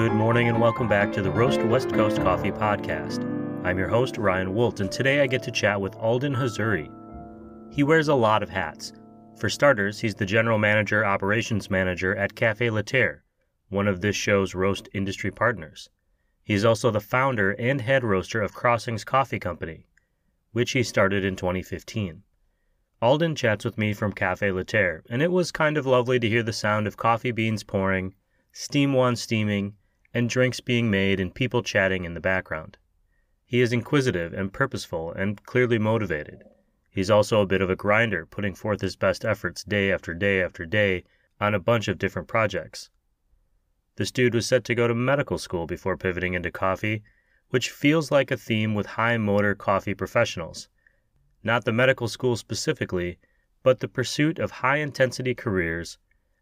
Good morning and welcome back to the Roast West Coast Coffee Podcast. I'm your host, Ryan Woldt, and today I get to chat with Alden Hazuri. He wears a lot of hats. For starters, he's the General Manager Operations Manager at Cafe Laterre, one of this show's roast industry partners. He's also the founder and head roaster of Crossings Coffee Company, which he started in 2015. Alden chats with me from Cafe Laterre, and it was kind of lovely to hear the sound of coffee beans pouring steam wand steaming, and drinks being made and people chatting in the background. He is inquisitive and purposeful and clearly motivated. He's also a bit of a grinder, putting forth his best efforts day after day after day on a bunch of different projects. This dude was set to go to medical school before pivoting into coffee, which feels like a theme with high motor coffee professionals. Not the medical school specifically, but the pursuit of high intensity careers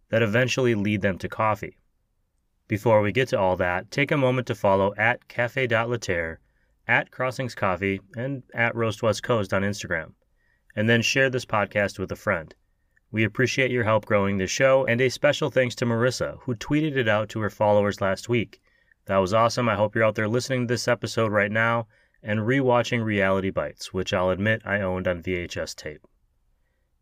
that eventually lead them to coffee. Before we get to all that, take a moment to follow at cafe.laterre, at Crossings Coffee, and at Roast West Coast on Instagram. And then share this podcast with a friend. We appreciate your help growing the show, and a special thanks to Marissa, who tweeted it out to her followers last week. That was awesome. I hope you're out there listening to this episode right now and rewatching Reality Bites, which I'll admit I owned on VHS tape.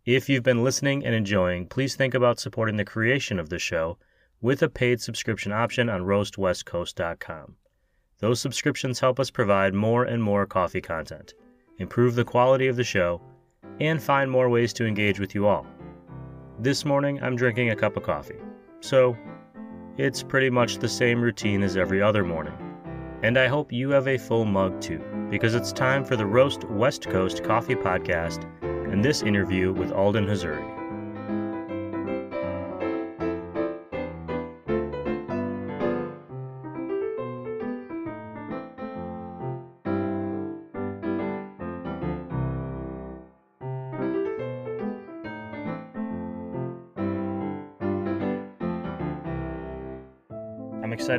If you've been listening and enjoying, please think about supporting the creation of the show with a paid subscription option on roastwestcoast.com. Those subscriptions help us provide more and more coffee content, improve the quality of the show, and find more ways to engage with you all. This morning, I'm drinking a cup of coffee, so it's pretty much the same routine as every other morning. And I hope you have a full mug too, because it's time for the Roast West Coast Coffee Podcast and this interview with Alden Hazuri.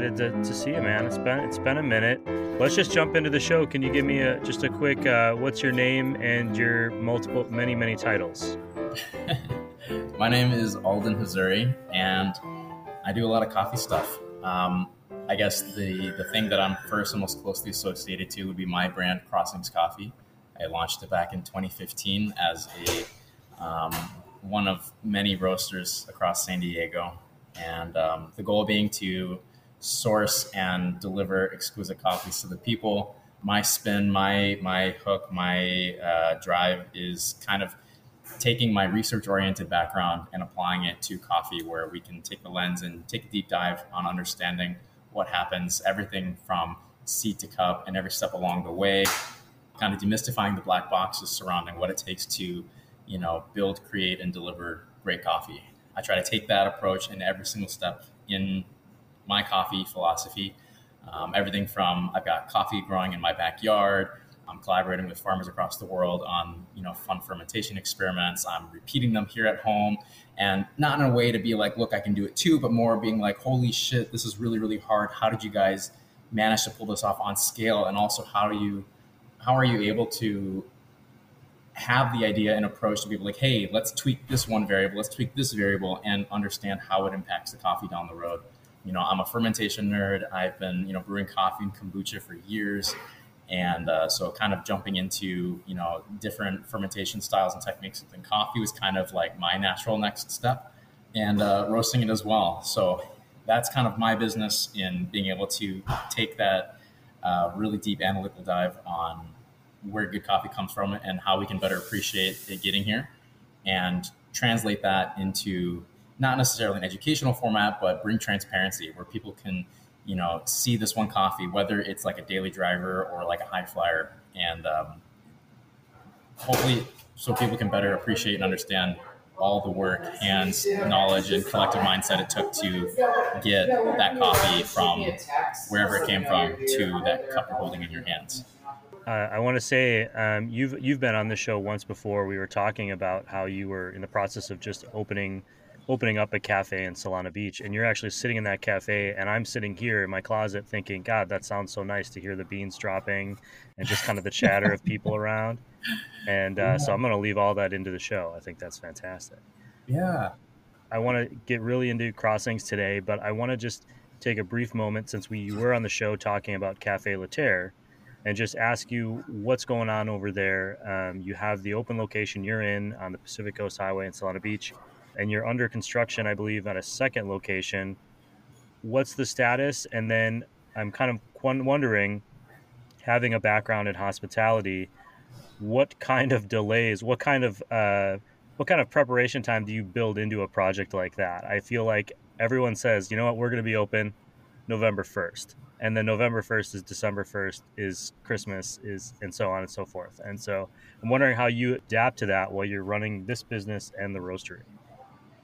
Excited to, to see you, man. It's been it's been a minute. Let's just jump into the show. Can you give me a just a quick uh, what's your name and your multiple many many titles? My name is Alden Hazuri, and I do a lot of coffee stuff. Um, I guess the the thing that I'm first and most closely associated to would be my brand, Crossings Coffee. I launched it back in 2015 as a um, one of many roasters across San Diego, and um, the goal being to source and deliver exquisite coffees to the people. My spin, my my hook, my uh, drive is kind of taking my research oriented background and applying it to coffee, where we can take the lens and take a deep dive on understanding what happens, everything from seed to cup, and every step along the way, kind of demystifying the black boxes surrounding what it takes to, you know, build, create, and deliver great coffee. I try to take that approach in every single step in my coffee philosophy. Um, everything from I've got coffee growing in my backyard. I'm collaborating with farmers across the world on you know fun fermentation experiments. I'm repeating them here at home, and not in a way to be like, look, I can do it too, but more being like, holy shit, this is really really hard. How did you guys manage to pull this off on scale? And also, how do you how are you able to have the idea and approach to be able like, hey, let's tweak this one variable, let's tweak this variable, and understand how it impacts the coffee down the road you know, I'm a fermentation nerd. I've been, you know, brewing coffee and kombucha for years. And uh, so kind of jumping into, you know, different fermentation styles and techniques within coffee was kind of like my natural next step and uh, roasting it as well. So that's kind of my business in being able to take that uh, really deep analytical dive on where good coffee comes from and how we can better appreciate it getting here and translate that into not necessarily an educational format, but bring transparency where people can, you know, see this one coffee, whether it's like a daily driver or like a high flyer, and um, hopefully, so people can better appreciate and understand all the work, hands, knowledge, and collective mindset it took to get that coffee from wherever it came from to that cup you're holding in your hands. Uh, I want to say um, you've you've been on the show once before. We were talking about how you were in the process of just opening opening up a cafe in Solana Beach and you're actually sitting in that cafe and I'm sitting here in my closet thinking, God, that sounds so nice to hear the beans dropping and just kind of the chatter of people around. And uh, yeah. so I'm going to leave all that into the show. I think that's fantastic. Yeah. I want to get really into crossings today, but I want to just take a brief moment since we were on the show talking about Cafe La Terre and just ask you what's going on over there. Um, you have the open location you're in on the Pacific Coast Highway in Solana Beach, and you're under construction, I believe, at a second location. What's the status? And then I'm kind of wondering, having a background in hospitality, what kind of delays, what kind of uh, what kind of preparation time do you build into a project like that? I feel like everyone says, you know what, we're going to be open November 1st. And then November 1st is December 1st is Christmas is and so on and so forth. And so I'm wondering how you adapt to that while you're running this business and the roastery.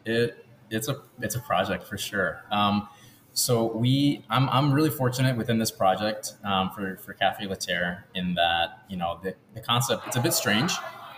It it's a it's a project for sure. Um, so we I'm, I'm really fortunate within this project um, for for Cafe La Terre in that you know the, the concept it's a bit strange.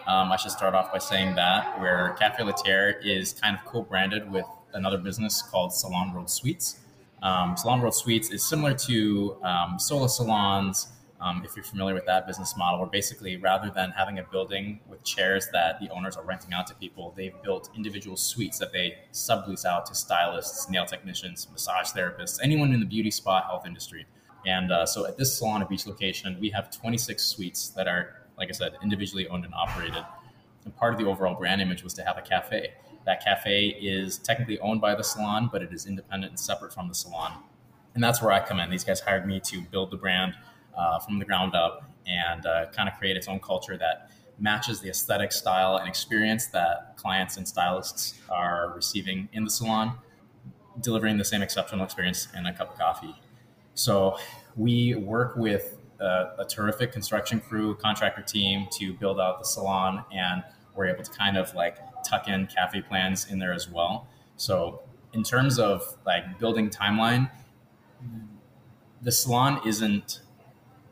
Um, I should start off by saying that where Cafe La Terre is kind of co-branded with another business called Salon World Suites. Um, Salon World Suites is similar to um, Sola Salons. Um, if you're familiar with that business model, where basically rather than having a building with chairs that the owners are renting out to people, they've built individual suites that they sublease out to stylists, nail technicians, massage therapists, anyone in the beauty spa health industry. And uh, so at this Solana Beach location, we have 26 suites that are, like I said, individually owned and operated. And part of the overall brand image was to have a cafe. That cafe is technically owned by the salon, but it is independent and separate from the salon. And that's where I come in. These guys hired me to build the brand uh, from the ground up and uh, kind of create its own culture that matches the aesthetic style and experience that clients and stylists are receiving in the salon, delivering the same exceptional experience in a cup of coffee. So we work with a, a terrific construction crew, contractor team to build out the salon, and we're able to kind of like tuck in cafe plans in there as well. So in terms of like building timeline, the salon isn't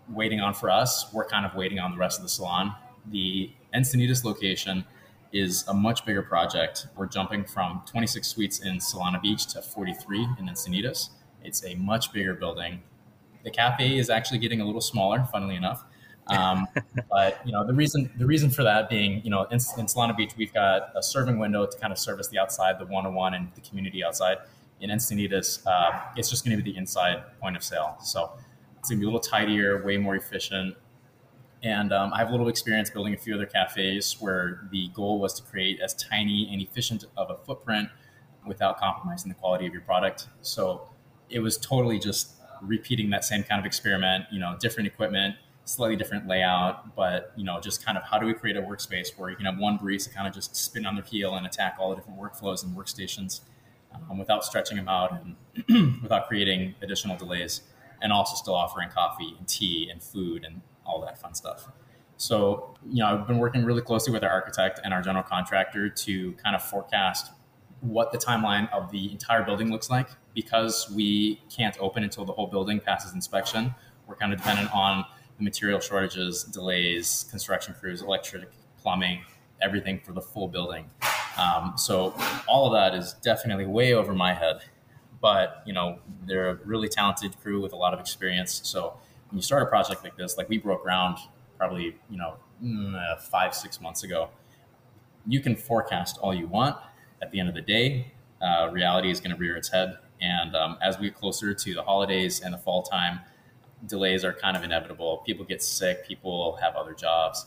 waiting on for us. We're kind of waiting on the rest of the salon. The Encinitas location is a much bigger project. We're jumping from 26 suites in Solana Beach to 43 in Encinitas. It's a much bigger building. The cafe is actually getting a little smaller, funnily enough. Um, but you know the reason the reason for that being you know in, in Solana Beach we've got a serving window to kind of service the outside, the one-on-one, and the community outside. In Encinitas, uh, it's just going to be the inside point of sale. So it's to be a little tidier, way more efficient. And um, I have a little experience building a few other cafes where the goal was to create as tiny and efficient of a footprint without compromising the quality of your product. So it was totally just repeating that same kind of experiment, you know, different equipment, slightly different layout, but you know, just kind of how do we create a workspace where you can have one barista kind of just spin on their heel and attack all the different workflows and workstations um, without stretching them out and without creating additional delays, and also still offering coffee and tea and food and all that fun stuff. So, you know, I've been working really closely with our architect and our general contractor to kind of forecast what the timeline of the entire building looks like because we can't open until the whole building passes inspection. We're kind of dependent on the material shortages, delays, construction crews, electric, plumbing, everything for the full building. Um, so all of that is definitely way over my head. But you know, they're a really talented crew with a lot of experience. So when you start a project like this, like we broke ground probably you know mm, uh, five six months ago, you can forecast all you want. At the end of the day, uh, reality is going to rear its head. And um, as we get closer to the holidays and the fall time, delays are kind of inevitable. People get sick, people have other jobs.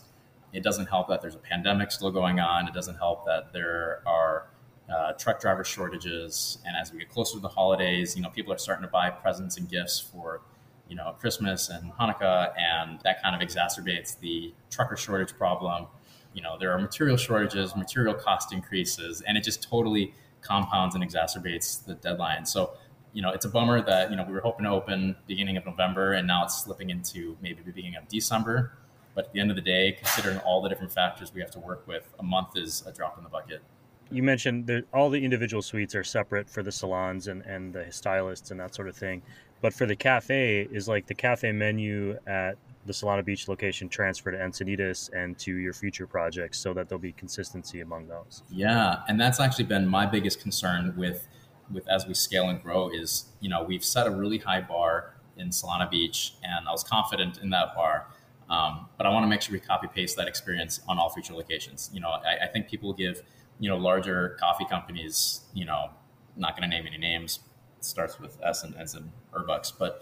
It doesn't help that there's a pandemic still going on. It doesn't help that there are uh, truck driver shortages. And as we get closer to the holidays, you know, people are starting to buy presents and gifts for, you know, Christmas and Hanukkah, and that kind of exacerbates the trucker shortage problem. You know, there are material shortages, material cost increases, and it just totally compounds and exacerbates the deadline. So you know, it's a bummer that, you know, we were hoping to open beginning of November and now it's slipping into maybe the beginning of December. But at the end of the day, considering all the different factors we have to work with, a month is a drop in the bucket. You mentioned that all the individual suites are separate for the salons and, and the stylists and that sort of thing. But for the cafe, is like the cafe menu at the Solana Beach location transfer to Encinitas and to your future projects so that there'll be consistency among those? Yeah. And that's actually been my biggest concern with with as we scale and grow is you know we've set a really high bar in Solana Beach, and I was confident in that bar. Um, but I want to make sure we copy paste that experience on all future locations. You know, I, I think people give you know larger coffee companies, you know, not going to name any names, starts with S and ends in Urbucks, but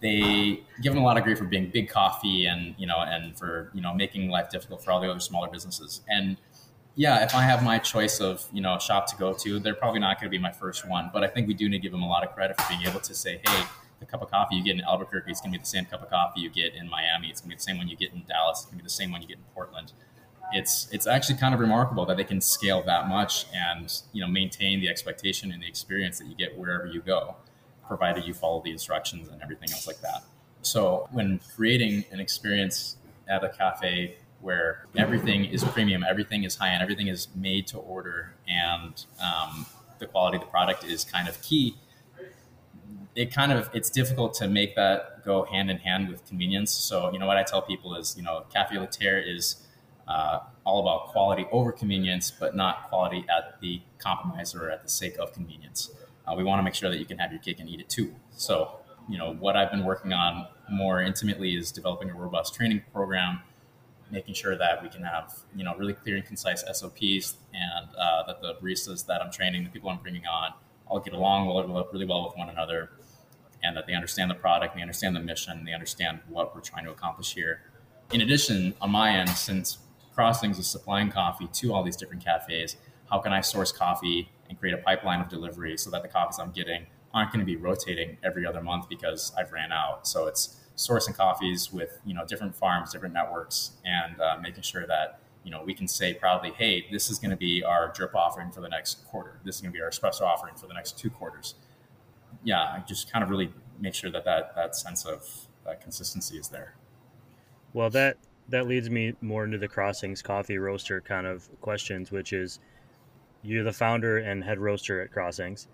they give them a lot of grief for being big coffee and you know and for you know making life difficult for all the other smaller businesses. And yeah, if I have my choice of you know shop to go to, they're probably not going to be my first one. But I think we do need to give them a lot of credit for being able to say, hey, the cup of coffee you get in Albuquerque is going to be the same cup of coffee you get in Miami. It's going to be the same one you get in Dallas. It's going to be the same one you get in Portland. It's it's actually kind of remarkable that they can scale that much and you know maintain the expectation and the experience that you get wherever you go, provided you follow the instructions and everything else like that. So when creating an experience at a cafe where everything is premium, everything is high end, everything is made to order, and um, the quality of the product is kind of key. It kind of it's difficult to make that go hand in hand with convenience. So you know what I tell people is you know Cafe La Terre is uh, all about quality over convenience, but not quality at the compromise or at the sake of convenience. Uh, we want to make sure that you can have your cake and eat it too. So you know what I've been working on more intimately is developing a robust training program making sure that we can have you know really clear and concise SOPs, and uh, that the baristas that I'm training, the people I'm bringing on, all get along really well with one another, and that they understand the product, they understand the mission, they understand what we're trying to accomplish here. In addition, on my end, since Crossings is supplying coffee to all these different cafes, how can I source coffee and create a pipeline of delivery so that the coffees I'm getting aren't going to be rotating every other month because I've ran out. So it's sourcing coffees with you know different farms, different networks, and uh, making sure that you know we can say proudly, hey, this is going to be our drip offering for the next quarter. This is going to be our espresso offering for the next two quarters. Yeah, I just kind of really make sure that that, that sense of uh, consistency is there. Well, that that leads me more into the Crossings coffee roaster kind of questions, which is you're the founder and head roaster at Crossings.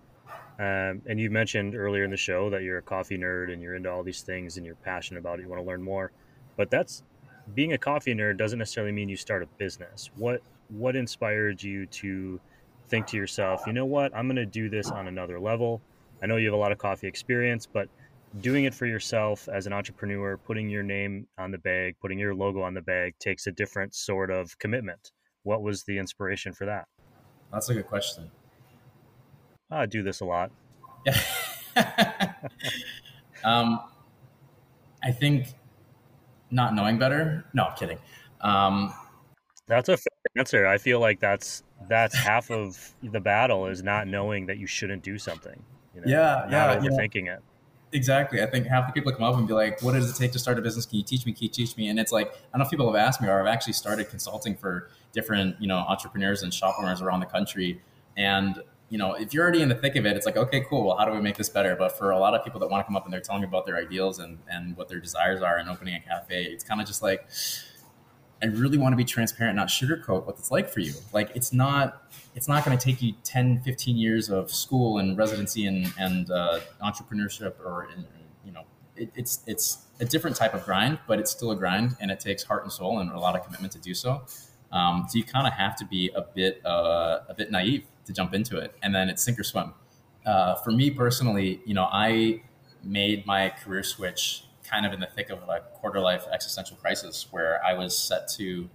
Um, and you mentioned earlier in the show that you're a coffee nerd and you're into all these things and you're passionate about it. You want to learn more, but that's being a coffee nerd doesn't necessarily mean you start a business. What what inspired you to think to yourself, you know what, I'm going to do this on another level? I know you have a lot of coffee experience, but doing it for yourself as an entrepreneur, putting your name on the bag, putting your logo on the bag takes a different sort of commitment. What was the inspiration for that? That's a good question. I do this a lot. um, I think not knowing better. No, I'm kidding. Um, that's a fair answer. I feel like that's that's half of the battle is not knowing that you shouldn't do something. You know, yeah, yeah, overthinking yeah. it. Exactly. I think half the people come up and be like, "What does it take to start a business? Can you teach me? Can you teach me?" And it's like I don't know if people have asked me, or I've actually started consulting for different, you know, entrepreneurs and shop owners around the country, and you know, if you're already in the thick of it, it's like, okay, cool. Well, how do we make this better? But for a lot of people that want to come up and they're telling me about their ideals and, and what their desires are in opening a cafe, it's kind of just like, I really want to be transparent, not sugarcoat what it's like for you. Like it's not, it's not going to take you 10, 15 years of school and residency and, and uh, entrepreneurship or, you know, it, it's, it's a different type of grind, but it's still a grind and it takes heart and soul and a lot of commitment to do so. Um, so you kind of have to be a bit, uh, a bit naive to jump into it, and then it's sink or swim. Uh, for me personally, you know, I made my career switch kind of in the thick of a quarter life existential crisis where I was set to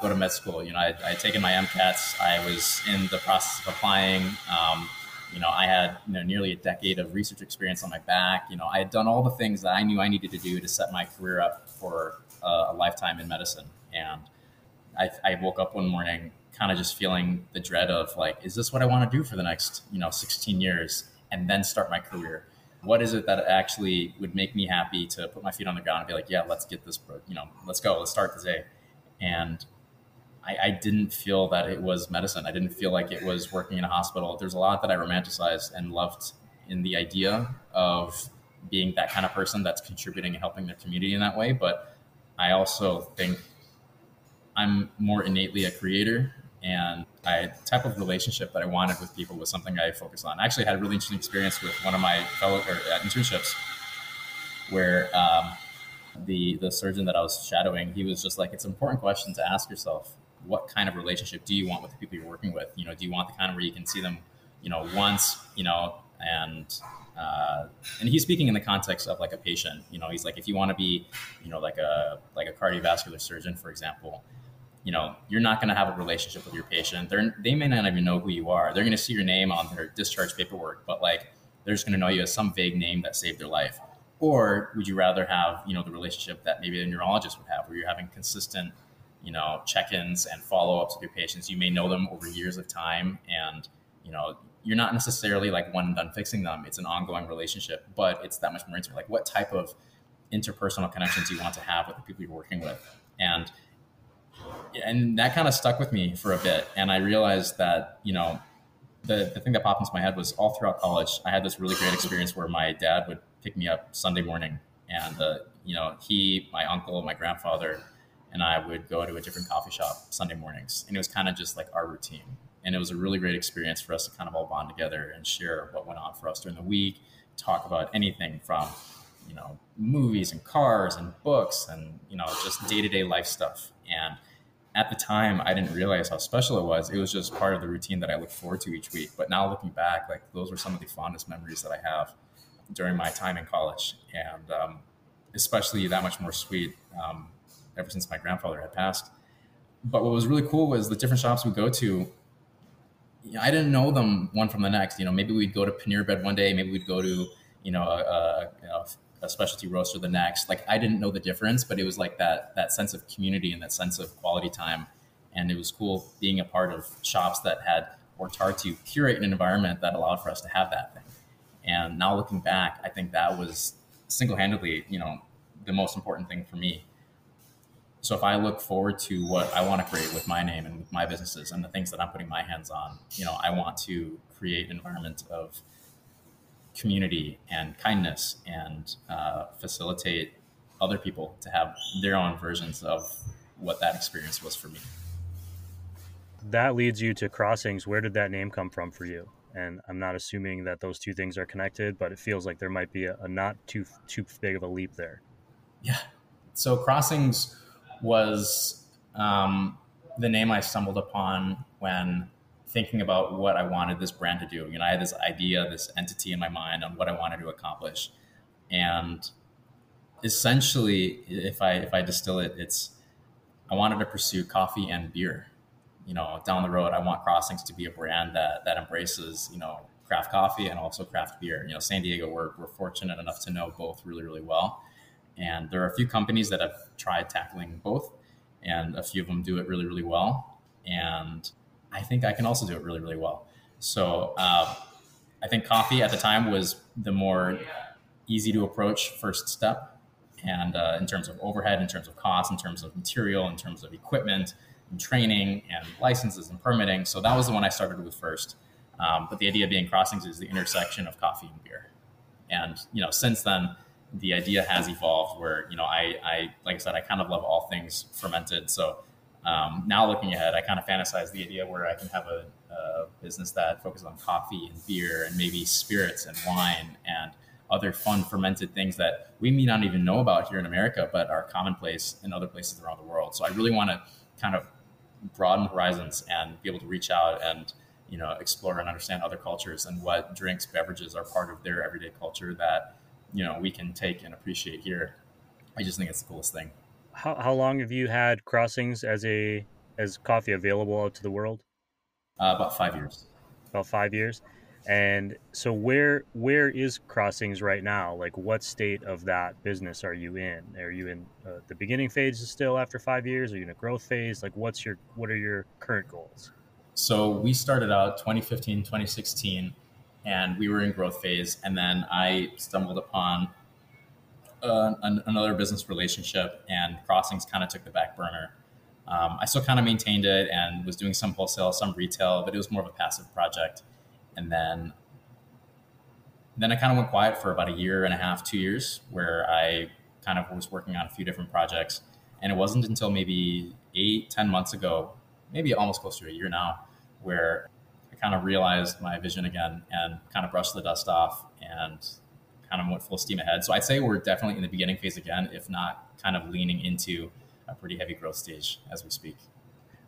go to med school. You know, I, had taken my MCATs. I was in the process of applying. Um, you know, I had you know nearly a decade of research experience on my back. You know, I had done all the things that I knew I needed to do to set my career up for a lifetime in medicine. And I, I woke up one morning kind of just feeling the dread of like, is this what I want to do for the next, you know, 16 years and then start my career? What is it that actually would make me happy to put my feet on the ground and be like, yeah, let's get this, you know, let's go, let's start the day. And I, I didn't feel that it was medicine. I didn't feel like it was working in a hospital. There's a lot that I romanticized and loved in the idea of being that kind of person that's contributing and helping their community in that way. But I also think I'm more innately a creator and I type of relationship that I wanted with people was something I focused on. I actually had a really interesting experience with one of my fellow or, uh, internships where um, the the surgeon that I was shadowing, he was just like, it's an important question to ask yourself. What kind of relationship do you want with the people you're working with? You know, do you want the kind where you can see them, you know, once, you know, and uh, and he's speaking in the context of like a patient. You know, he's like, if you want to be, you know, like a like a cardiovascular surgeon, for example, you know, you're not going to have a relationship with your patient. They're, they may not even know who you are. They're going to see your name on their discharge paperwork, but like they're just going to know you as some vague name that saved their life? Or would you rather have, you know, the relationship that maybe a neurologist would have, where you're having consistent, you know, check-ins and follow-ups with your patients? You may know them over years of time, and you know, you're not necessarily like one and done fixing them. It's an ongoing relationship, but it's that much more intimate. Like, what type of interpersonal connections you want to have with the people you're working with, and and that kind of stuck with me for a bit. And I realized that you know the, the thing that popped into my head was all throughout college, I had this really great experience where my dad would pick me up Sunday morning, and uh, you know he, my uncle, my grandfather, and I would go to a different coffee shop Sunday mornings, and it was kind of just like our routine. And it was a really great experience for us to kind of all bond together and share what went on for us during the week, talk about anything from you know movies and cars and books and you know just day to day life stuff. And at the time, I didn't realize how special it was. It was just part of the routine that I look forward to each week. But now looking back, like those were some of the fondest memories that I have during my time in college, and um, especially that much more sweet um, ever since my grandfather had passed. But what was really cool was the different shops we go to. I didn't know them one from the next. You know, maybe we'd go to Panera Bread one day, maybe we'd go to you know a, a specialty roaster the next. Like I didn't know the difference, but it was like that that sense of community and that sense of quality time, and it was cool being a part of shops that had worked hard to curate an environment that allowed for us to have that thing. And now looking back, I think that was single-handedly, you know, the most important thing for me. So if I look forward to what I want to create with my name and with my businesses and the things that I'm putting my hands on, you know, I want to create an environment of community and kindness and uh, facilitate other people to have their own versions of what that experience was for me. That leads you to Crossings. Where did that name come from for you? And I'm not assuming that those two things are connected, but it feels like there might be a, a not too too big of a leap there. Yeah. So Crossings was um, the name I stumbled upon when thinking about what I wanted this brand to do. You know, I had this idea, this entity in my mind on what I wanted to accomplish, and essentially, if I if I distill it, it's I wanted to pursue coffee and beer. You know, down the road, I want Crossings to be a brand that that embraces you know craft coffee and also craft beer. You know, San Diego, we're we're fortunate enough to know both really really well, and there are a few companies that have tried tackling both, and a few of them do it really really well. And I think I can also do it really, really well. So uh, I think coffee at the time was the more easy to approach first step. And uh, in terms of overhead, in terms of cost, in terms of material, in terms of equipment, and training, and licenses and permitting. So that was the one I started with first. Um, but the idea being crossings is the intersection of coffee and beer. And you know, since then, the idea has evolved where you know I, I like I said, I kind of love all things fermented. So um, now looking ahead, I kind of fantasize the idea where I can have a, a, business that focuses on coffee and beer and maybe spirits and wine and other fun fermented things that we may not even know about here in America, but are commonplace in other places around the world. So I really want to kind of broaden horizons and be able to reach out and you know explore and understand other cultures and what drinks, beverages are part of their everyday culture that you know we can take and appreciate here. I just think it's the coolest thing how, how long have you had crossings as a as coffee available out to the world? Uh, about five years. About five years. And so where where is Crossings right now? Like what state of that business are you in? Are you in uh, the beginning phase still after 5 years? Are you in a growth phase? Like what's your what are your current goals? So we started out 2015, 2016 and we were in growth phase and then I stumbled upon an, another business relationship, and Crossings kind of took the back burner. Um, I still kind of maintained it and was doing some wholesale, some retail, but it was more of a passive project. And then, then I kind of went quiet for about a year and a half, two years, where I kind of was working on a few different projects. And it wasn't until maybe eight, ten months ago, maybe almost close to a year now, where I kind of realized my vision again and kind of brushed the dust off and kind of went full steam ahead. So I'd say we're definitely in the beginning phase again, if not kind of leaning into a pretty heavy growth stage as we speak.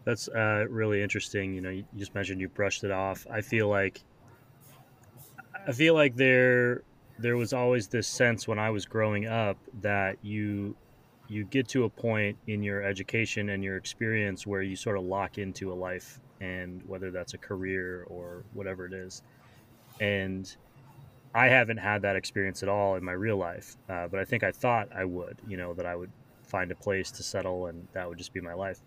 That's uh, really interesting. You know, you just mentioned you brushed it off. I feel like I feel like there there was always this sense when I was growing up that you you get to a point in your education and your experience where you sort of lock into a life and whether that's a career or whatever it is. And I haven't had that experience at all in my real life, uh, but I think I thought I would. You know, that I would find a place to settle and that would just be my life.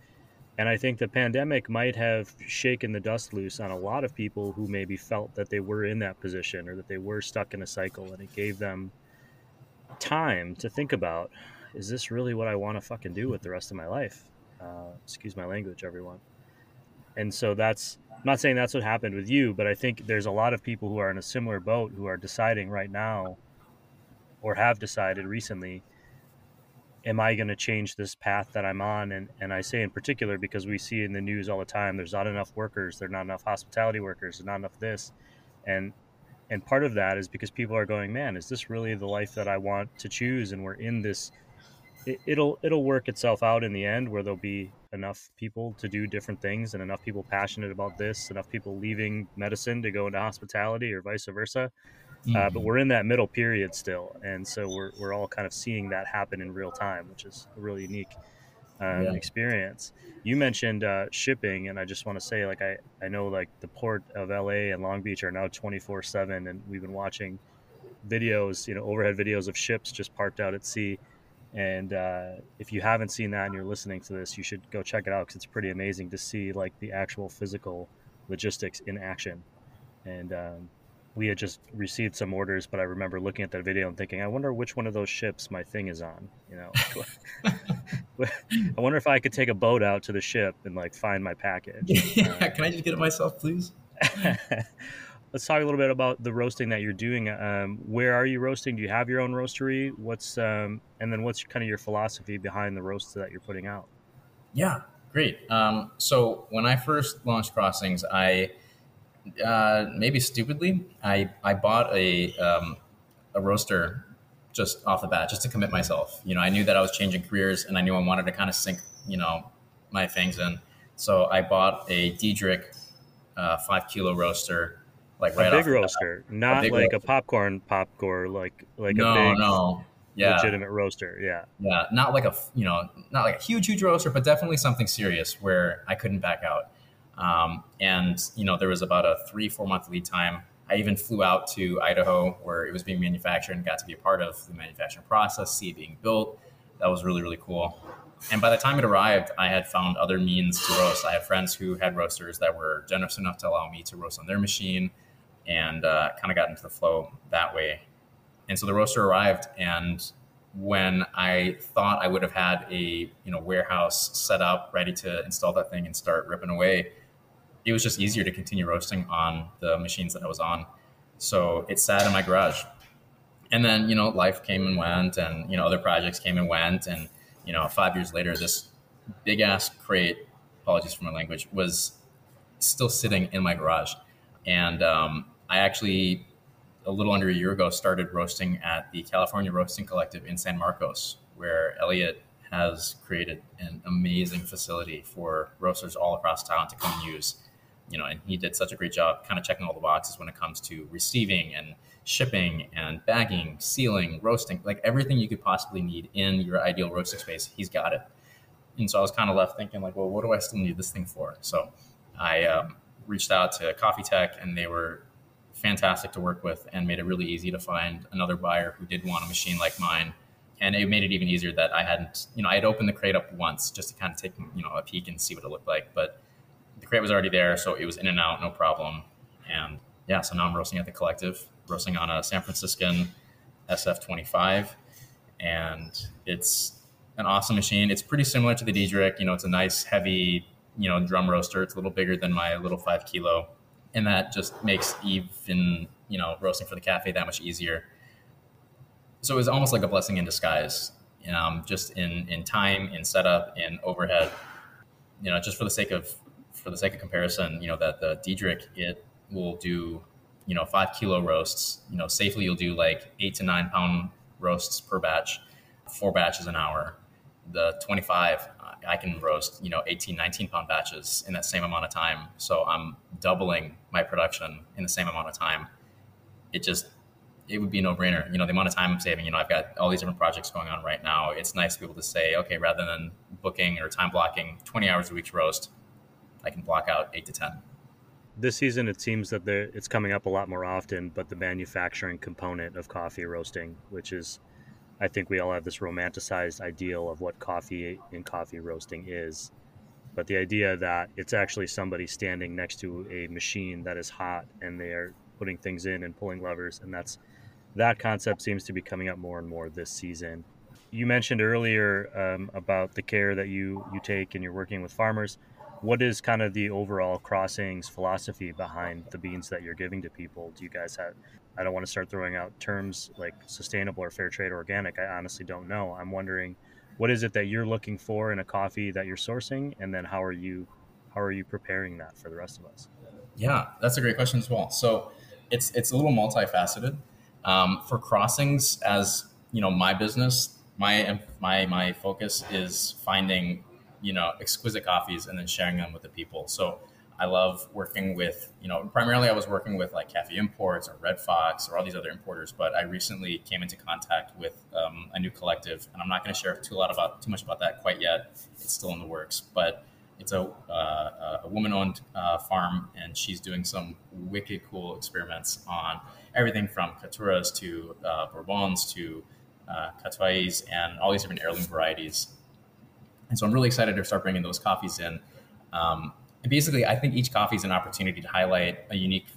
And I think the pandemic might have shaken the dust loose on a lot of people who maybe felt that they were in that position or that they were stuck in a cycle, and it gave them time to think about is this really what I want to fucking do with the rest of my life? Uh, excuse my language, everyone. And so that's I'm not saying that's what happened with you, but I think there's a lot of people who are in a similar boat who are deciding right now or have decided recently am I going to change this path that I'm on? And, and I say in particular because we see in the news all the time there's not enough workers, there's not enough hospitality workers, there's not enough this. And and part of that is because people are going, man, is this really the life that I want to choose? And we're in this. It, it'll it'll work itself out in the end where there'll be enough people to do different things and enough people passionate about this, enough people leaving medicine to go into hospitality or vice versa Mm-hmm. Uh, but mm-hmm. we're in that middle period still, and so we're we're all kind of seeing that happen in real time, which is a really unique um, yeah. experience. You mentioned uh, shipping, and I just want to say, like I I know like the port of LA and Long Beach are now twenty four seven, and we've been watching videos, you know, overhead videos of ships just parked out at sea. And uh, if you haven't seen that and you're listening to this, you should go check it out because it's pretty amazing to see like the actual physical logistics in action. And um, we had just received some orders, but I remember looking at that video and thinking, I wonder which one of those ships my thing is on. You know, I wonder if I could take a boat out to the ship and like find my package. Yeah, uh, can I just get it myself, please? Let's talk a little bit about the roasting that you're doing. Um, where are you roasting? Do you have your own roastery? What's um, and then what's kind of your philosophy behind the roasts that you're putting out? Yeah, great. Um, so when I first launched Crossings, I uh, maybe stupidly, I, I bought a, um, a roaster just off the bat, just to commit myself. You know, I knew that I was changing careers and I knew I wanted to kind of sink, you know, my things in. So I bought a Diedrich uh, five kilo roaster, like right a big roaster, bat. not a like roaster. a popcorn popcorn, like like no, a big no, yeah. legitimate roaster. Yeah, yeah, not like a you know, not like a huge huge roaster, but definitely something serious where I couldn't back out. Um, and you know, there was about a three, four month lead time. I even flew out to Idaho where it was being manufactured and got to be a part of the manufacturing process, see it being built. That was really, really cool. And by the time it arrived, I had found other means to roast. I had friends who had roasters that were generous enough to allow me to roast on their machine and uh, kind of got into the flow that way. And so the roaster arrived, and when I thought I would have had a you know warehouse set up ready to install that thing and start ripping away, it was just easier to continue roasting on the machines that I was on. So it sat in my garage. And then, you know, life came and went and, you know, other projects came and went. And, you know, five years later, this big ass crate, apologies for my language, was still sitting in my garage. And um, I actually, a little under a year ago, started roasting at the California Roasting Collective in San Marcos, where Elliot has created an amazing facility for roasters all across town to come and use you know, and he did such a great job kind of checking all the boxes when it comes to receiving and shipping and bagging, sealing, roasting, like everything you could possibly need in your ideal roasting space, he's got it. And so I was kind of left thinking like, well, what do I still need this thing for? So I um, reached out to Coffee Tech and they were fantastic to work with and made it really easy to find another buyer who did want a machine like mine. And it made it even easier that I hadn't, you know, I had opened the crate up once just to kind of take, you know, a peek and see what it looked like. But the crate was already there, so it was in and out, no problem. And yeah, so now I'm roasting at the collective, roasting on a San Franciscan SF25, and it's an awesome machine. It's pretty similar to the Diedrich. You know, it's a nice, heavy, you know, drum roaster. It's a little bigger than my little five kilo, and that just makes even you know roasting for the cafe that much easier. So it was almost like a blessing in disguise, um, just in in time, in setup, in overhead. You know, just for the sake of for the sake of comparison, you know, that the Diedrich, it will do, you know, five kilo roasts, you know, safely you'll do like eight to nine pound roasts per batch, four batches an hour. The 25, I can roast, you know, 18, 19 pound batches in that same amount of time. So I'm doubling my production in the same amount of time. It just, it would be no brainer. You know, the amount of time I'm saving, you know, I've got all these different projects going on right now. It's nice to be able to say, okay, rather than booking or time blocking 20 hours a week to roast, I can block out eight to 10. this season it seems that it's coming up a lot more often, but the manufacturing component of coffee roasting, which is, I think we all have this romanticized ideal of what coffee and coffee roasting is. But the idea that it's actually somebody standing next to a machine that is hot and they are putting things in and pulling levers, and that's that concept seems to be coming up more and more this season. You mentioned earlier um, about the care that you you take and you're working with farmers what is kind of the overall crossings philosophy behind the beans that you're giving to people? Do you guys have? I don't want to start throwing out terms like sustainable or fair trade organic. I honestly don't know. I'm wondering what is it that you're looking for in a coffee that you're sourcing, and then how are you how are you preparing that for the rest of us? Yeah, that's a great question as well. So it's it's a little multifaceted. Um, for crossings, as you know, my business, my my my focus is finding you know exquisite coffees and then sharing them with the people. So I love working with you know primarily I was working with like Cafe Imports or Red Fox or all these other importers, but I recently came into contact with um, a new collective, and I'm not going to share too lot about too much about that quite yet. It's still in the works, but it's a, uh, a woman-owned uh, farm, and she's doing some wicked cool experiments on everything from Caturas to uh, Bourbons to uh, Catuais and all these different heirloom varieties. And so I'm really excited to start bringing those coffees in. Um, and basically, I think each coffee is an opportunity to highlight a unique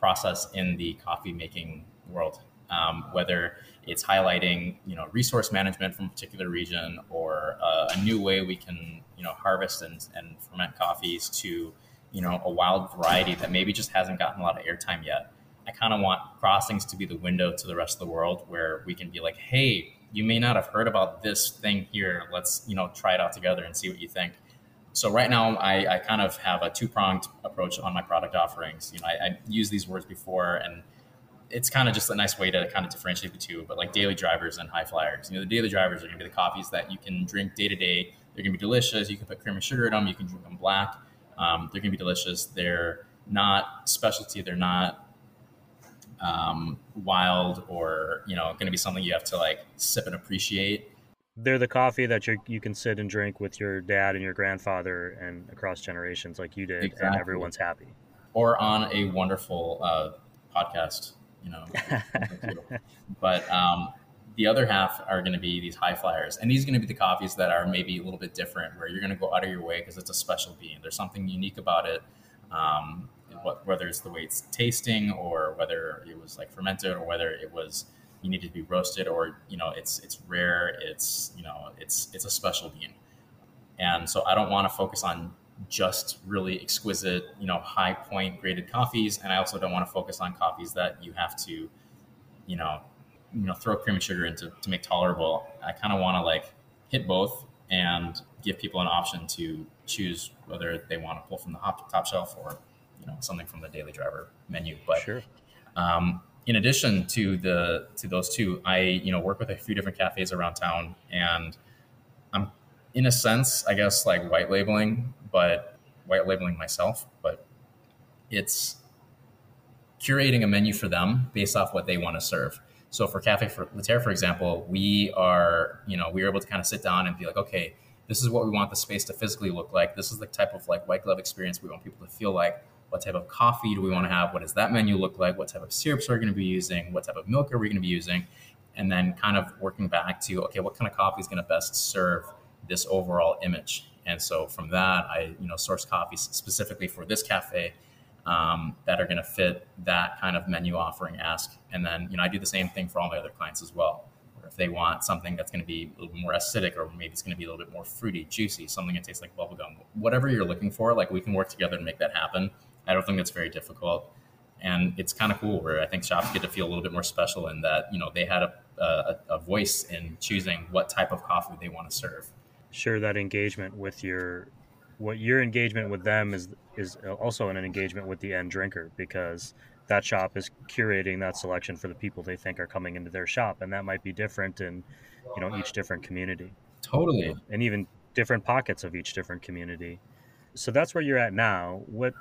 process in the coffee making world. Um, whether it's highlighting, you know, resource management from a particular region or uh, a new way we can, you know, harvest and, and ferment coffees to, you know, a wild variety that maybe just hasn't gotten a lot of airtime yet. I kind of want crossings to be the window to the rest of the world where we can be like, hey, you may not have heard about this thing here. Let's, you know, try it out together and see what you think. So right now, I, I kind of have a two pronged approach on my product offerings. You know, I, I these words before, and it's kind of just a nice way to kind of differentiate the two. But like daily drivers and high flyers, you know, the daily drivers are to be the coffees that you can drink day to day. They're to be delicious. You can put cream and sugar in them. You can drink them black. Um, they're to be delicious. They're not specialty. They're not um, wild or you know going to be something you have to like sip and appreciate they're the coffee that you you can sit and drink with your dad and your grandfather and across generations like you did exactly. and everyone's happy. Or on a wonderful uh, podcast you know. But um, the other half are going to be these high flyers and these are going to be the coffees that are maybe a little bit different where you're going to go out of your way because it's a special bean. There's something unique about it um, what, whether it's the way it's tasting or whether it was like fermented or whether it was you need to be roasted or you know it's it's rare it's you know it's it's a special bean and so i don't want to focus on just really exquisite you know high point graded coffees and i also don't want to focus on coffees that you have to you know you know throw cream and sugar into to make tolerable i kind of want to like hit both and give people an option to choose whether they want to pull from the top shelf or you know something from the daily driver menu. But sure. um, in addition to the to those two, I you know work with a few different cafes around town, and I'm in a sense, I guess, like white labeling, but white labeling myself. But it's curating a menu for them based off what they want to serve. So for Cafe La Terre, for example, we are, you know, we are able to kind of sit down and be like, okay, this is what we want the space to physically look like. This is the type of like white glove experience we want people to feel like. What type of coffee do we want to have? What does that menu look like? What type of syrups are we going to be using? What type of milk are we going to be using? And then kind of working back to, okay, what kind of coffee is going to best serve this overall image? And so from that, I, you know, source coffees specifically for this cafe um, that are going to fit that kind of menu offering ask. And then, you know, I do the same thing for all my other clients as well. If they want something that's going to be a little more acidic, or maybe it's going to be a little bit more fruity, juicy, something that tastes like bubblegum, whatever you're looking for, like we can work together to make that happen. I don't think that's very difficult. And it's kind of cool where I think shops get to feel a little bit more special in that, you know, they had a, a, a voice in choosing what type of coffee they want to serve. Sure, that engagement with your, what your engagement with them is, is also an engagement with the end drinker because that shop is curating that selection for the people they think are coming into their shop. And that might be different in, you know, each different community. Totally. And even different pockets of each different community. So that's where you're at now. What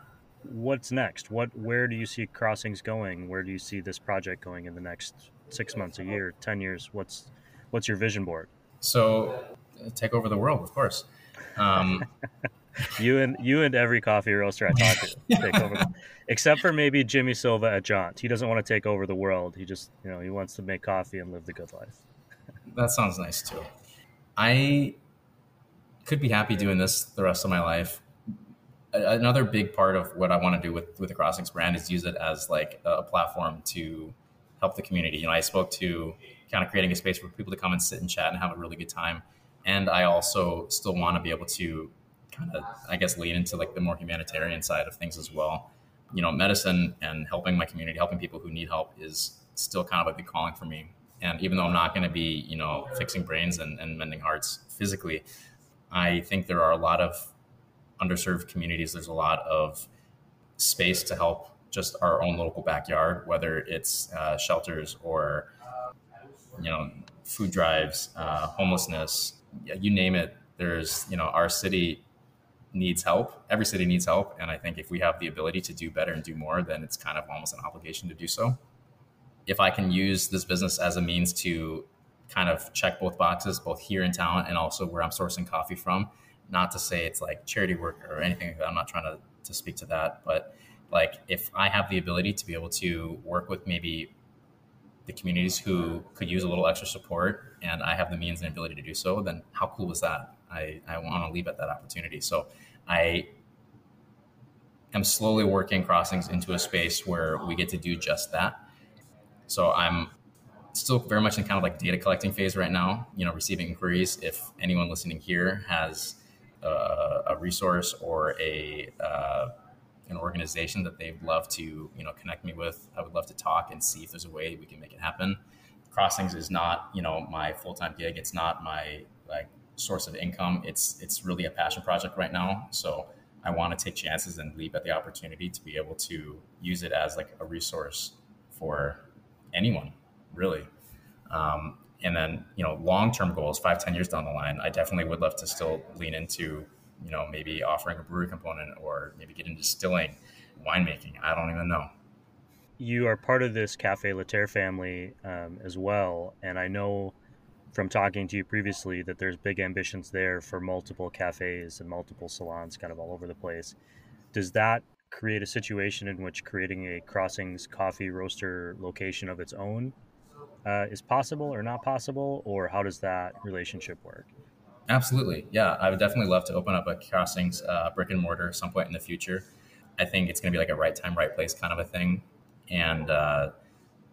what's next? What where do you see crossings going? Where do you see this project going in the next six months, a year, ten years? What's what's your vision board? So take over the world, of course. Um, you and you and every coffee roaster I talk to take over, except for maybe Jimmy Silva at Jaunt. He doesn't want to take over the world. He just you know he wants to make coffee and live the good life. that sounds nice too. I could be happy doing this the rest of my life. Another big part of what I want to do with with the Crossings brand is use it as like a platform to help the community. You know, I spoke to kind of creating a space for people to come and sit and chat and have a really good time. And I also still want to be able to kind of, I guess, lean into like the more humanitarian side of things as well. You know, medicine and helping my community, helping people who need help is still kind of a big calling for me. And even though I'm not going to be, you know, fixing brains and, and mending hearts physically, I think there are a lot of underserved communities. There's a lot of space to help just our own local backyard, whether it's uh, shelters or, you know, food drives, uh, homelessness, you name it. There's, you know, our city needs help. Every city needs help. And I think if we have the ability to do better and do more, then it's kind of almost an obligation to do so. If I can use this business as a means to kind of check both boxes, both here in town and also where I'm sourcing coffee from, not to say it's like charity work or anything like that. I'm not trying to, to speak to that. But like if I have the ability to be able to work with maybe the communities who could use a little extra support and I have the means and ability to do so, then how cool is that? I, I want to leave at that opportunity. So I am slowly working crossings into a space where we get to do just that. So I'm still very much in kind of like data collecting phase right now, you know, receiving inquiries. If anyone listening here has a, a resource or a, uh, an organization that they'd love to, you know, connect me with, I would love to talk and see if there's a way we can make it happen. Crossings is not, you know, my full-time gig. It's not my like source of income. It's it's really a passion project right now. So I want to take chances and leap at the opportunity to be able to use it as like a resource for anyone, really. Um, and then you know, long term goals, five ten years down the line, I definitely would love to still lean into you know maybe offering a brewery component or maybe get into distilling, winemaking. I don't even know. You are part of this Cafe La Terre family um, as well, and I know from talking to you previously that there's big ambitions there for multiple cafes and multiple salons kind of all over the place. Does that create a situation in which creating a Crossings coffee roaster location of its own uh, is possible or not possible, or how does that relationship work? Absolutely. Yeah, I would definitely love to open up a Crossings uh, brick and mortar some point in the future. I think it's going to be like a right time, right place kind of a thing. And uh,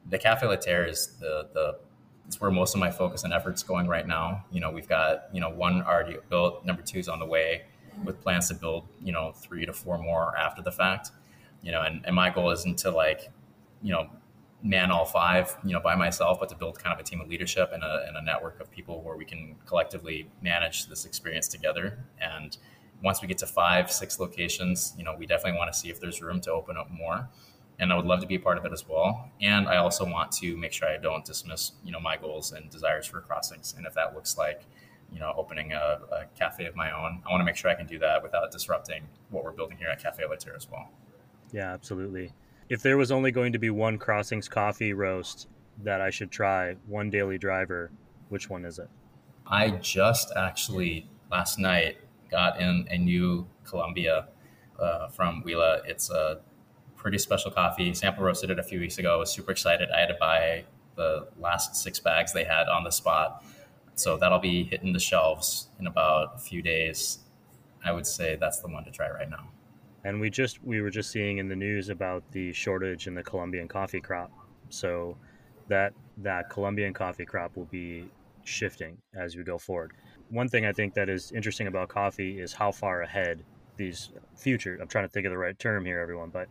the Cafe La Terre is the, the it's where most of my focus and efforts going right now. You know, we've got you know one already built, number two is on the way, with plans to build you know three to four more after the fact. You know, and, and my goal isn't to like, you know, man all five, you know, by myself, but to build kind of a team of leadership and a, and a network of people where we can collectively manage this experience together. And once we get to five, six locations, you know, we definitely want to see if there's room to open up more and I would love to be a part of it as well. And I also want to make sure I don't dismiss, you know, my goals and desires for crossings. And if that looks like, you know, opening a, a cafe of my own, I want to make sure I can do that without disrupting what we're building here at Cafe La Terre as well. Yeah, absolutely. If there was only going to be one Crossings coffee roast that I should try, one daily driver, which one is it? I just actually last night got in a new Colombia uh, from Huila. It's a pretty special coffee. Sample roasted it a few weeks ago. I was super excited. I had to buy the last six bags they had on the spot. So that'll be hitting the shelves in about a few days. I would say that's the one to try right now. And we just we were just seeing in the news about the shortage in the Colombian coffee crop. So that that Colombian coffee crop will be shifting as we go forward. One thing I think that is interesting about coffee is how far ahead these future I'm trying to think of the right term here everyone, but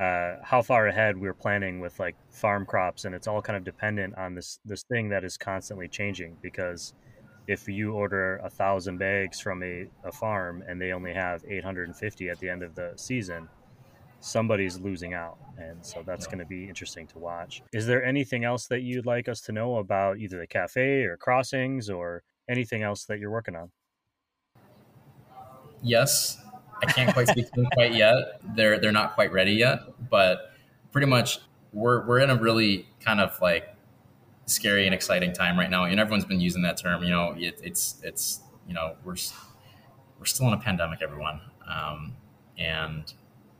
uh, how far ahead we're planning with like farm crops, and it's all kind of dependent on this this thing that is constantly changing. Because if you order a thousand bags from a, a farm and they only have 850 at the end of the season, somebody's losing out, and so that's going to be interesting to watch. Is there anything else that you'd like us to know about either the cafe or crossings or anything else that you're working on? Yes, I can't quite speak to them quite yet. They're they're not quite ready yet, but pretty much we're we're in a really kind of like scary and exciting time right now. And everyone's been using that term. You know, it, it's it's you know we're we're still in a pandemic, everyone. um, and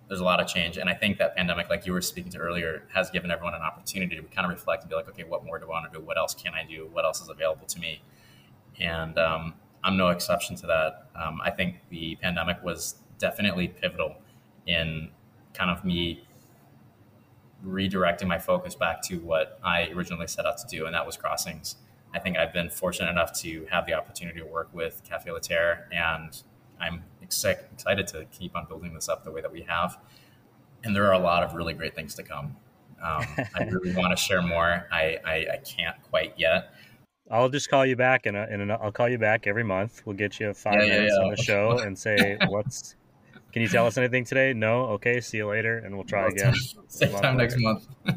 there's a lot of change. And I think that pandemic, like you were speaking to earlier, has given everyone an opportunity to kind of reflect and be like, okay, what more do I want to do? What else can I do? What else is available to me? And um, I'm no exception to that. Um, I think the pandemic was definitely pivotal in kind of me redirecting my focus back to what I originally set out to do, and that was crossings. I think I've been fortunate enough to have the opportunity to work with Cafe La Terre, and I'm excited to keep on building this up the way that we have. And there are a lot of really great things to come. Um, I really want to share more. I, I, I, can't quite yet. I'll just call you back, and and I'll call you back every month. We'll get you five yeah, minutes yeah, yeah. on the show and say what's can you tell us anything today? No. Okay. See you later, and we'll try again. Same time next month.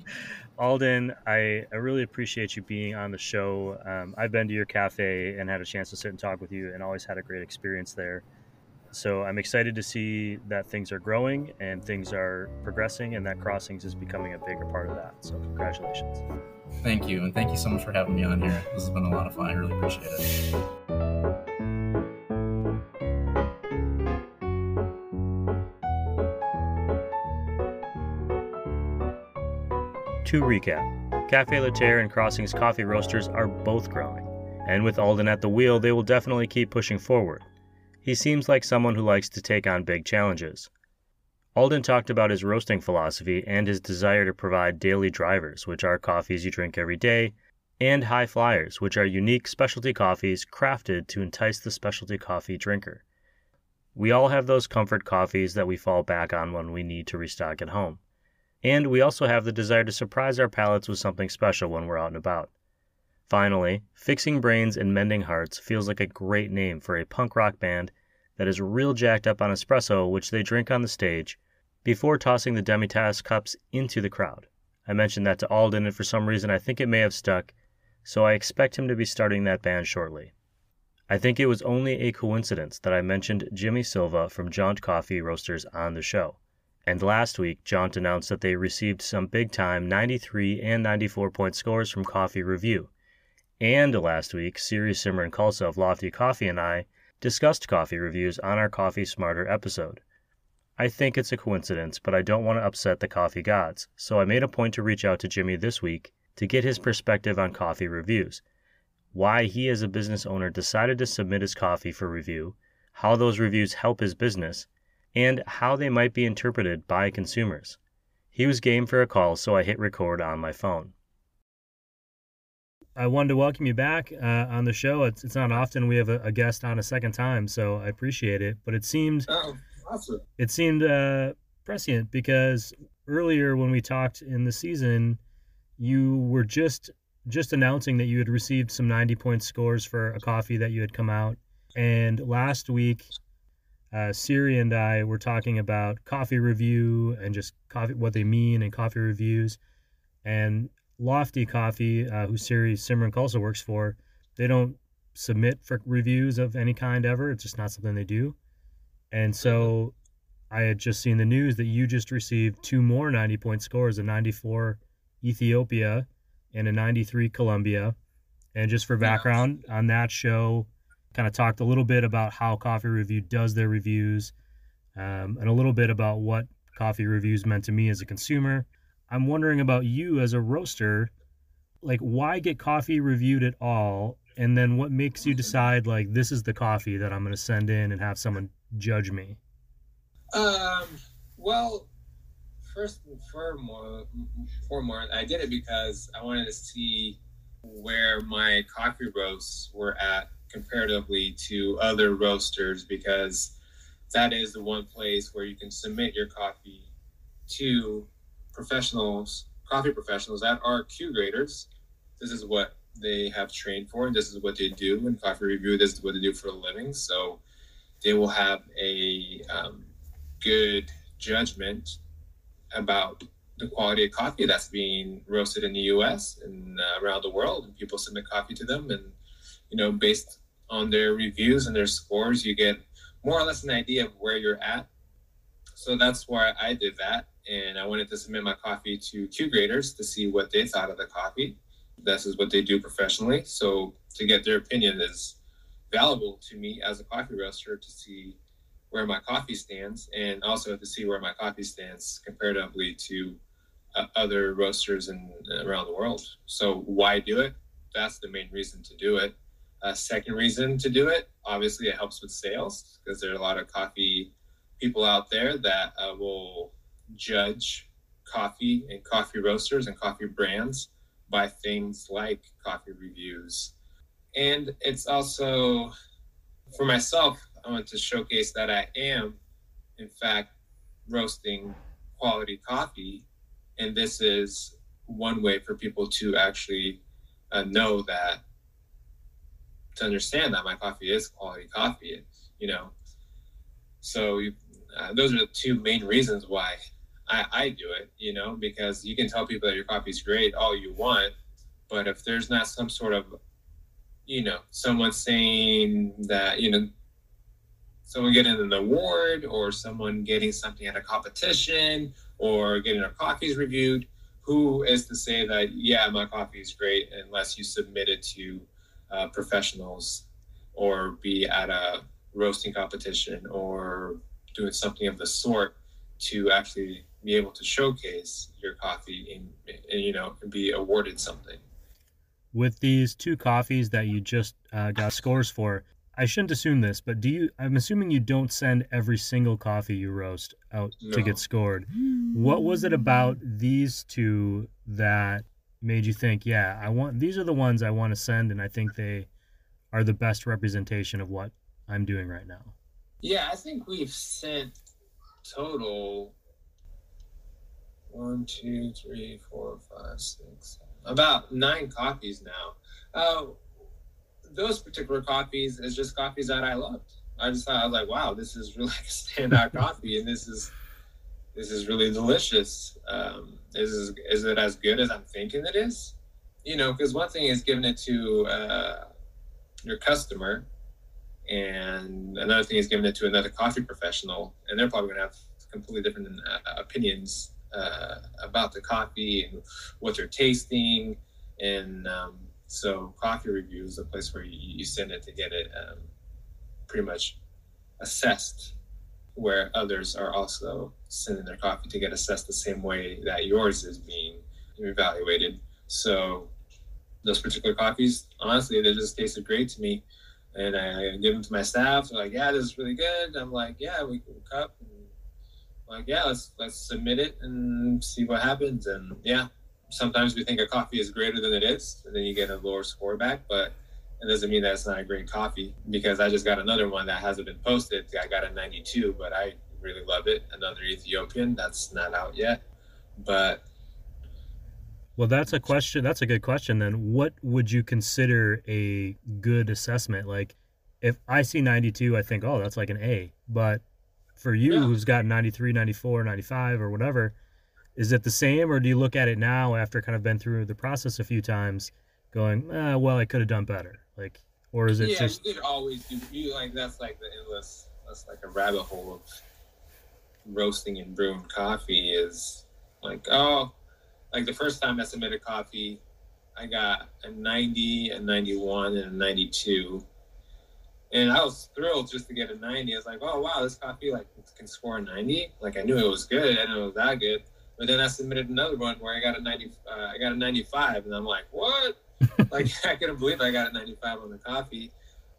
Alden, I, I really appreciate you being on the show. Um, I've been to your cafe and had a chance to sit and talk with you, and always had a great experience there. So I'm excited to see that things are growing and things are progressing, and that Crossings is becoming a bigger part of that. So congratulations. Thank you, and thank you so much for having me on here. This has been a lot of fun. I really appreciate it. To recap, Cafe La Terre and Crossings Coffee Roasters are both growing, and with Alden at the wheel, they will definitely keep pushing forward. He seems like someone who likes to take on big challenges. Alden talked about his roasting philosophy and his desire to provide daily drivers, which are coffees you drink every day, and high flyers, which are unique specialty coffees crafted to entice the specialty coffee drinker. We all have those comfort coffees that we fall back on when we need to restock at home. And we also have the desire to surprise our palates with something special when we're out and about. Finally, Fixing Brains and Mending Hearts feels like a great name for a punk rock band that is real jacked up on espresso, which they drink on the stage, before tossing the Demitasse cups into the crowd. I mentioned that to Alden, and for some reason I think it may have stuck, so I expect him to be starting that band shortly. I think it was only a coincidence that I mentioned Jimmy Silva from Jaunt Coffee Roasters on the show. And last week, Jaunt announced that they received some big time 93 and 94 point scores from Coffee Review. And last week, Siri Simran Khalsa of Lofty Coffee and I discussed coffee reviews on our Coffee Smarter episode. I think it's a coincidence, but I don't want to upset the coffee gods, so I made a point to reach out to Jimmy this week to get his perspective on coffee reviews, why he as a business owner decided to submit his coffee for review, how those reviews help his business, and how they might be interpreted by consumers. He was game for a call, so I hit record on my phone. I wanted to welcome you back uh, on the show. It's, it's not often we have a, a, guest on a second time, so I appreciate it. But it seemed oh, awesome. it seemed uh, prescient because earlier when we talked in the season, you were just just announcing that you had received some 90 point scores for a coffee that you had come out. And last week, uh, Siri and I were talking about coffee review and just coffee, what they mean and coffee reviews. And Lofty Coffee, uh, who Siri Simran also works for, they don't submit for reviews of any kind ever. It's just not something they do. And so I had just seen the news that you just received two more 90 point scores a 94 Ethiopia and a 93 Colombia. And just for background on that show, kind of talked a little bit about how Coffee Review does their reviews um, and a little bit about what coffee reviews meant to me as a consumer. I'm wondering about you as a roaster. Like, why get coffee reviewed at all? And then what makes you decide, like, this is the coffee that I'm going to send in and have someone judge me? Um, well, first and foremost, foremost, I did it because I wanted to see where my coffee roasts were at comparatively to other roasters because that is the one place where you can submit your coffee to professionals, coffee professionals that are Q graders. This is what they have trained for, and this is what they do in coffee review. This is what they do for a living. So they will have a um, good judgment about the quality of coffee that's being roasted in the U.S. and uh, around the world. And people submit coffee to them, and you know, based on their reviews and their scores, you get more or less an idea of where you're at. So that's why I did that. And I wanted to submit my coffee to Q graders to see what they thought of the coffee. This is what they do professionally. So to get their opinion is valuable to me as a coffee roaster to see where my coffee stands and also to see where my coffee stands comparatively to uh, other roasters in around the world. So why do it? That's the main reason to do it. Uh, second reason to do it, obviously, it helps with sales because there are a lot of coffee people out there that uh, will judge coffee and coffee roasters and coffee brands by things like coffee reviews. And it's also for myself, I want to showcase that I am, in fact, roasting quality coffee. And this is one way for people to actually uh, know that, to understand that my coffee is quality coffee, you know. So uh, those are the two main reasons why I, I do it, you know, because you can tell people that your coffee is great all you want, but if there's not some sort of, you know, someone saying that, you know, someone getting an award or someone getting something at a competition or getting their coffees reviewed, who is to say that, yeah, my coffee is great unless you submit it to uh, professionals or be at a roasting competition or doing something of the sort to actually be able to showcase your coffee and, and you know and be awarded something. With these two coffees that you just uh, got scores for i shouldn't assume this but do you i'm assuming you don't send every single coffee you roast out no. to get scored. What was it about these two that made you think yeah i want these are the ones i want to send and i think they are the best representation of what i'm doing right now yeah i think we've sent total one, two, three, four, five, six, seven, about nine copies now. Uh, those particular copies is just copies that I loved. I just thought I was like, wow, this is really like a standout coffee, and this is this is really delicious. Um, is is it as good as I'm thinking it is? You know, because one thing is giving it to uh, your customer, and another thing is giving it to another coffee professional, and they're probably going to have completely different uh, opinions uh, about the coffee and what they're tasting. And um, so, coffee review is a place where you, you send it to get it um, pretty much assessed, where others are also sending their coffee to get assessed the same way that yours is being evaluated. So, those particular coffees, honestly, they just tasted great to me. And I give them to my staff. They're like, yeah, this is really good. I'm like, yeah, we can cup. And like, yeah, let's let's submit it and see what happens. And yeah, sometimes we think a coffee is greater than it is, and then you get a lower score back. But it doesn't mean that it's not a great coffee because I just got another one that hasn't been posted. I got a 92, but I really love it. Another Ethiopian that's not out yet, but. Well, that's a question. That's a good question. Then, what would you consider a good assessment? Like, if I see 92, I think, oh, that's like an A. But for you yeah. who's got 93 94 95 or whatever is it the same or do you look at it now after kind of been through the process a few times going eh, well i could have done better like or is it yeah, just you could always do you like that's like the endless that's like a rabbit hole of roasting and brewing coffee is like oh like the first time i submitted coffee i got a 90 a 91 and a 92 and I was thrilled just to get a 90. I was like, oh wow, this coffee like can score a 90. Like I knew it was good. I didn't know it was that good. But then I submitted another one where I got a 90. Uh, I got a 95, and I'm like, what? Like I couldn't believe I got a 95 on the coffee.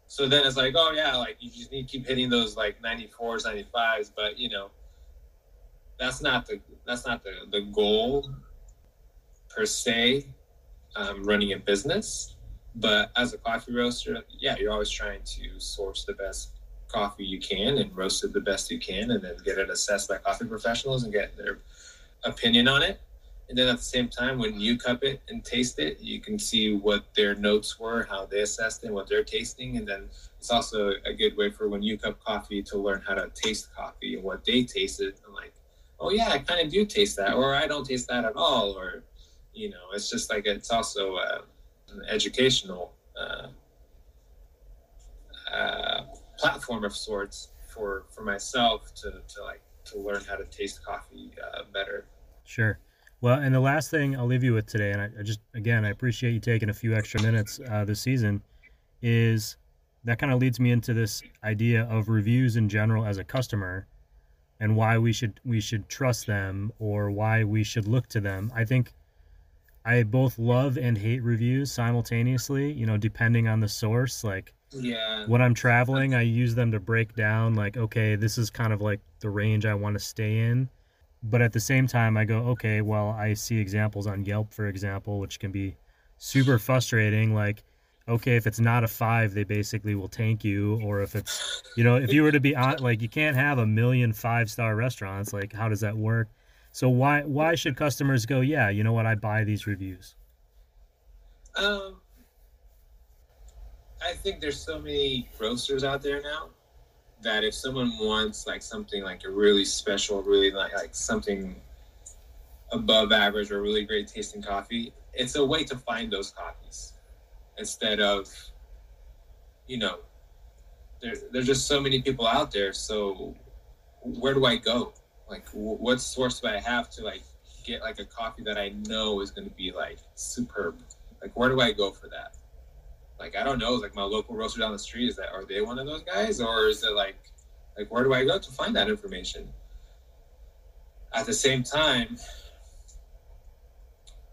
So then it's like, oh yeah, like you just need to keep hitting those like 94s, 95s. But you know, that's not the that's not the the goal per se. Um, running a business but as a coffee roaster, yeah, you're always trying to source the best coffee you can and roast it the best you can, and then get it assessed by coffee professionals and get their opinion on it. And then at the same time, when you cup it and taste it, you can see what their notes were, how they assessed it, what they're tasting. And then it's also a good way for when you cup coffee to learn how to taste coffee and what they tasted. I'm like, oh, yeah, I kind of do taste that, or I don't taste that at all. Or, you know, it's just like it's also, uh, an educational uh, uh, platform of sorts for for myself to, to like to learn how to taste coffee uh, better. Sure. Well, and the last thing I'll leave you with today, and I, I just again I appreciate you taking a few extra minutes uh, this season, is that kind of leads me into this idea of reviews in general as a customer and why we should we should trust them or why we should look to them. I think I both love and hate reviews simultaneously, you know, depending on the source. Like Yeah. when I'm traveling, I use them to break down like, okay, this is kind of like the range I want to stay in. But at the same time, I go, okay, well, I see examples on Yelp, for example, which can be super frustrating. Like, okay, if it's not a five, they basically will tank you. Or if it's, you know, if you were to be on, like, you can't have a million five star restaurants. Like, how does that work? So why why should customers go? Yeah, you know what? I buy these reviews. Um, I think there's so many roasters out there now that if someone wants like something like a really special, really like like something above average or really great tasting coffee, it's a way to find those coffees instead of, you know, there, there's just so many people out there. So where do I go? Like, wh- what source do I have to like get like a coffee that I know is going to be like superb? Like, where do I go for that? Like, I don't know. Like my local roaster down the street is that are they one of those guys, or is it like, like where do I go to find that information? At the same time,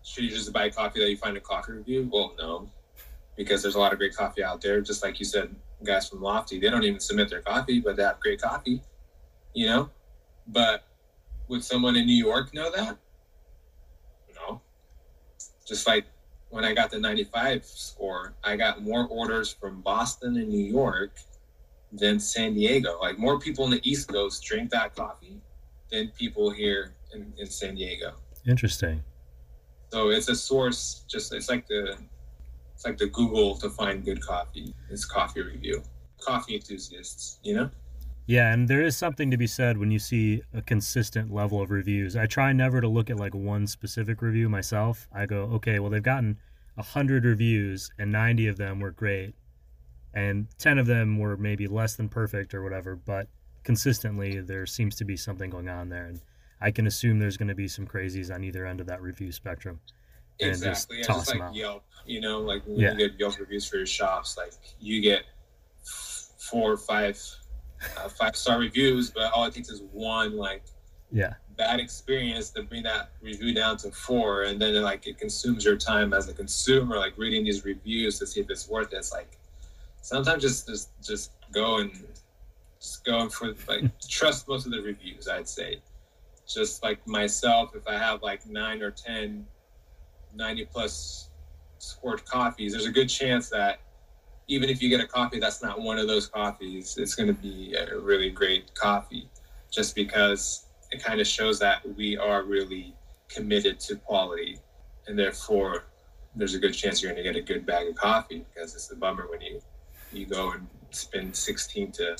should you just buy coffee that you find a coffee review? Well, no, because there's a lot of great coffee out there. Just like you said, guys from Lofty, they don't even submit their coffee, but they have great coffee. You know, but would someone in New York know that? No. Just like when I got the 95 score, I got more orders from Boston and New York than San Diego. Like more people in the East Coast drink that coffee than people here in, in San Diego. Interesting. So it's a source. Just it's like the it's like the Google to find good coffee. It's coffee review. Coffee enthusiasts, you know. Yeah, and there is something to be said when you see a consistent level of reviews. I try never to look at like one specific review myself. I go, okay, well they've gotten a hundred reviews and ninety of them were great, and ten of them were maybe less than perfect or whatever. But consistently, there seems to be something going on there, and I can assume there's going to be some crazies on either end of that review spectrum. And just Yeah, toss just them like out. Yelp. You know, like when Yeah. you get Yelp reviews for your shops, like you get four or five uh, five star reviews, but all it takes is one like Yeah, bad experience to bring that review down to four, and then like it consumes your time as a consumer, like reading these reviews to see if it's worth it. It's like sometimes just just just go and just go for like trust most of the reviews. I'd say just like myself, if I have like nine or 10 90 plus scored coffees, there's a good chance that even if you get a coffee that's not one of those coffees, it's going to be a really great coffee just because it kind of shows that we are really committed to quality. And therefore, there's a good chance you're going to get a good bag of coffee because it's a bummer when you, you go and spend 16 to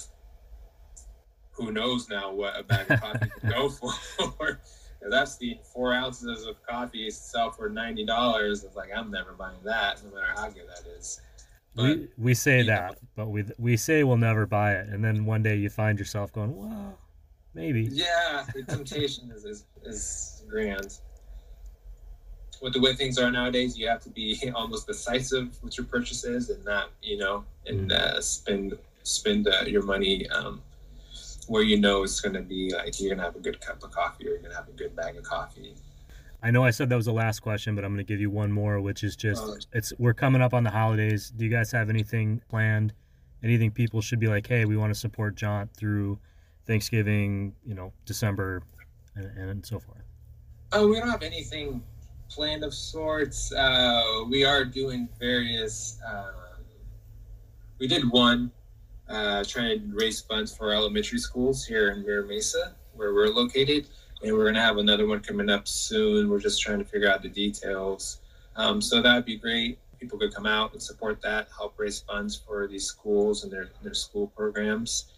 who knows now what a bag of coffee can go for. that's I've four ounces of coffee sell for ninety dollars. It's like I'm never buying that, no matter how good that is. We we say you know. that, but we we say we'll never buy it, and then one day you find yourself going, well, maybe. yeah, the temptation is, is is grand. With the way things are nowadays, you have to be almost decisive with your purchases and not, you know, and uh, spend spend uh, your money um, where you know it's going to be like you're going to have a good cup of coffee or you're going to have a good bag of coffee. I know I said that was the last question, but I'm going to give you one more, which is just it's we're coming up on the holidays. Do you guys have anything planned? Anything people should be like, hey, we want to support Jaunt through Thanksgiving, you know, December, and, and so forth. Oh, we don't have anything planned of sorts. Uh, we are doing various. Um, we did one, uh, trying to raise funds for elementary schools here in Mira Mesa, where we're located, and we're gonna have another one coming up soon. We're just trying to figure out the details. Um, so that'd be great. People could come out and support that, help raise funds for these schools and their their school programs.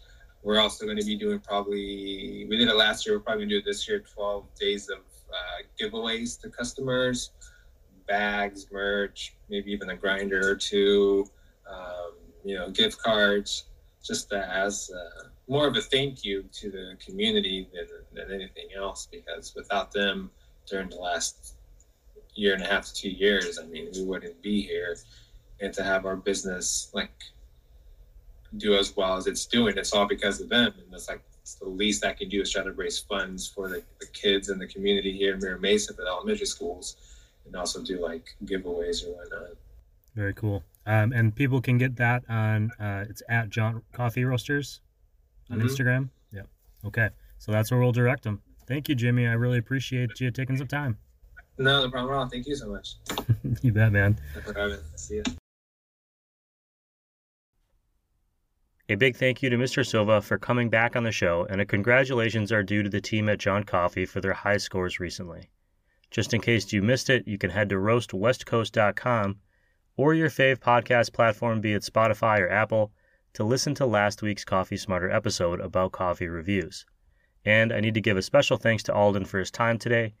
We're also going to be doing probably, we did it last year, we're probably going to do it this year 12 days of uh, giveaways to customers, bags, merch, maybe even a grinder or two, um, you know, gift cards, just as uh, more of a thank you to the community than, than anything else, because without them during the last year and a half to two years, I mean, we wouldn't be here. And to have our business like do as well as it's doing, it's all because of them. And it's like it's the least I can do is try to raise funds for the, the kids and the community here in Mira Mesa for the elementary schools, and also do like giveaways or whatnot. Very cool. Um, and people can get that on uh, it's at Jaunt Coffee Roasters on mm-hmm. Instagram. Yep. Okay. So that's where we'll direct them. Thank you, Jimmy. I really appreciate you taking some time. No, no problem at all. Thank you so much. you bet, man. See you. A big thank you to Mr. Silva for coming back on the show, and a congratulations are due to the team at Jaunt Coffee for their high scores recently. Just in case you missed it, you can head to roastwestcoast.com or your fave podcast platform, be it Spotify or Apple, to listen to last week's Coffee Smarter episode about coffee reviews. And I need to give a special thanks to Alden for his time today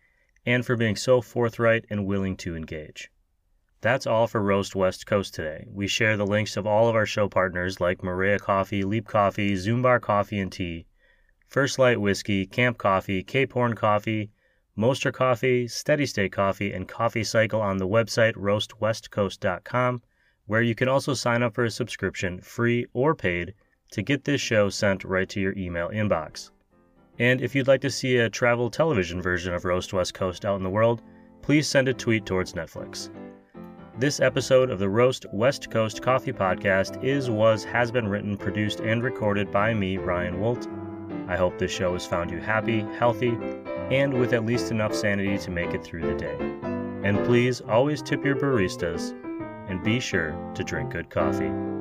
and for being so forthright and willing to engage. That's all for Roast West Coast today. We share the links of all of our show partners like Maria Coffee, Leap Coffee, Zumbar Coffee and Tea, First Light Whiskey, Camp Coffee, Cape Horn Coffee, Moster Coffee, Steady State Coffee, and Coffee Cycle on the website roastwestcoast.com, where you can also sign up for a subscription, free or paid, to get this show sent right to your email inbox. And if you'd like to see a travel television version of Roast West Coast out in the world, please send a tweet towards Netflix. This episode of the Roast West Coast Coffee Podcast is, was, has been written, produced, and recorded by me, Ryan Woldt. I hope this show has found you happy, healthy, and with at least enough sanity to make it through the day. And please always tip your baristas and be sure to drink good coffee.